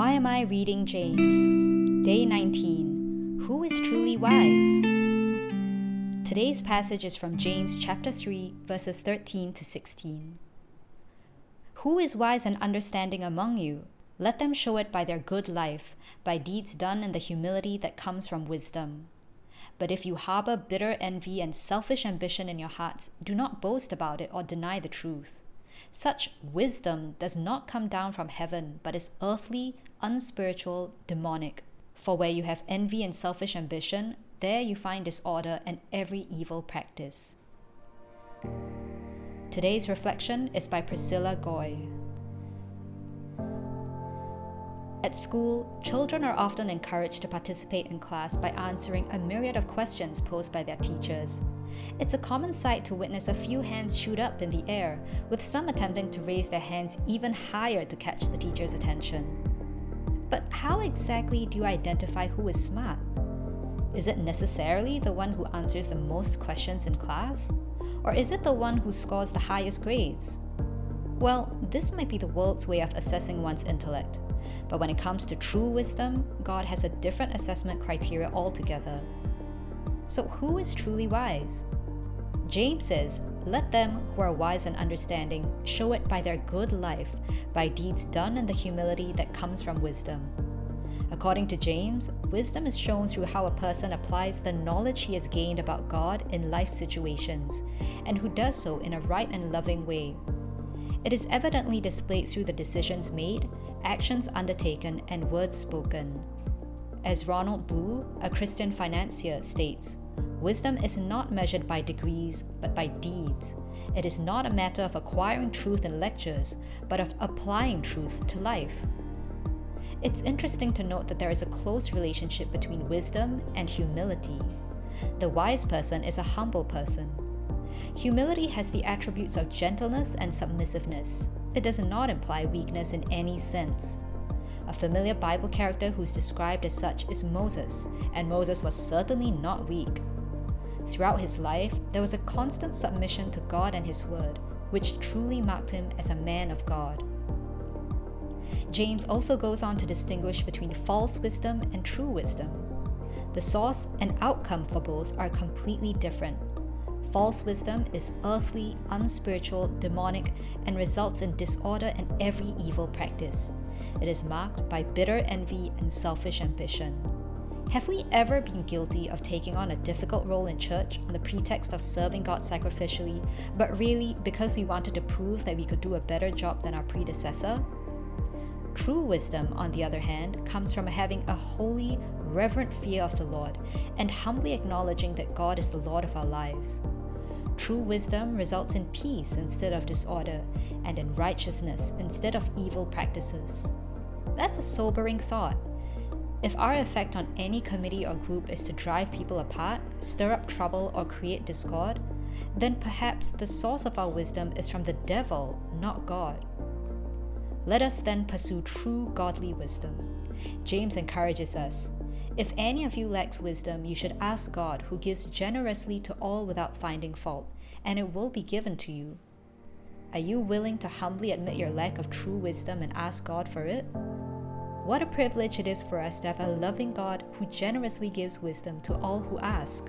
Why am I reading James? Day 19. Who is truly wise? Today's passage is from James chapter 3, verses 13 to 16. Who is wise and understanding among you? Let them show it by their good life, by deeds done in the humility that comes from wisdom. But if you harbor bitter envy and selfish ambition in your hearts, do not boast about it or deny the truth. Such wisdom does not come down from heaven, but is earthly, unspiritual, demonic. For where you have envy and selfish ambition, there you find disorder and every evil practice. Today's reflection is by Priscilla Goy. At school, children are often encouraged to participate in class by answering a myriad of questions posed by their teachers. It's a common sight to witness a few hands shoot up in the air, with some attempting to raise their hands even higher to catch the teacher's attention. But how exactly do you identify who is smart? Is it necessarily the one who answers the most questions in class? Or is it the one who scores the highest grades? Well, this might be the world's way of assessing one's intellect. But when it comes to true wisdom, God has a different assessment criteria altogether. So, who is truly wise? James says, Let them who are wise and understanding show it by their good life, by deeds done in the humility that comes from wisdom. According to James, wisdom is shown through how a person applies the knowledge he has gained about God in life situations, and who does so in a right and loving way. It is evidently displayed through the decisions made, actions undertaken, and words spoken. As Ronald Blue, a Christian financier, states, wisdom is not measured by degrees, but by deeds. It is not a matter of acquiring truth in lectures, but of applying truth to life. It's interesting to note that there is a close relationship between wisdom and humility. The wise person is a humble person. Humility has the attributes of gentleness and submissiveness. It does not imply weakness in any sense. A familiar Bible character who's described as such is Moses, and Moses was certainly not weak. Throughout his life, there was a constant submission to God and His Word, which truly marked him as a man of God. James also goes on to distinguish between false wisdom and true wisdom. The source and outcome for both are completely different. False wisdom is earthly, unspiritual, demonic, and results in disorder and every evil practice. It is marked by bitter envy and selfish ambition. Have we ever been guilty of taking on a difficult role in church on the pretext of serving God sacrificially, but really because we wanted to prove that we could do a better job than our predecessor? True wisdom, on the other hand, comes from having a holy, reverent fear of the Lord and humbly acknowledging that God is the Lord of our lives. True wisdom results in peace instead of disorder and in righteousness instead of evil practices. That's a sobering thought. If our effect on any committee or group is to drive people apart, stir up trouble, or create discord, then perhaps the source of our wisdom is from the devil, not God. Let us then pursue true godly wisdom. James encourages us If any of you lacks wisdom, you should ask God, who gives generously to all without finding fault, and it will be given to you. Are you willing to humbly admit your lack of true wisdom and ask God for it? What a privilege it is for us to have a loving God who generously gives wisdom to all who ask.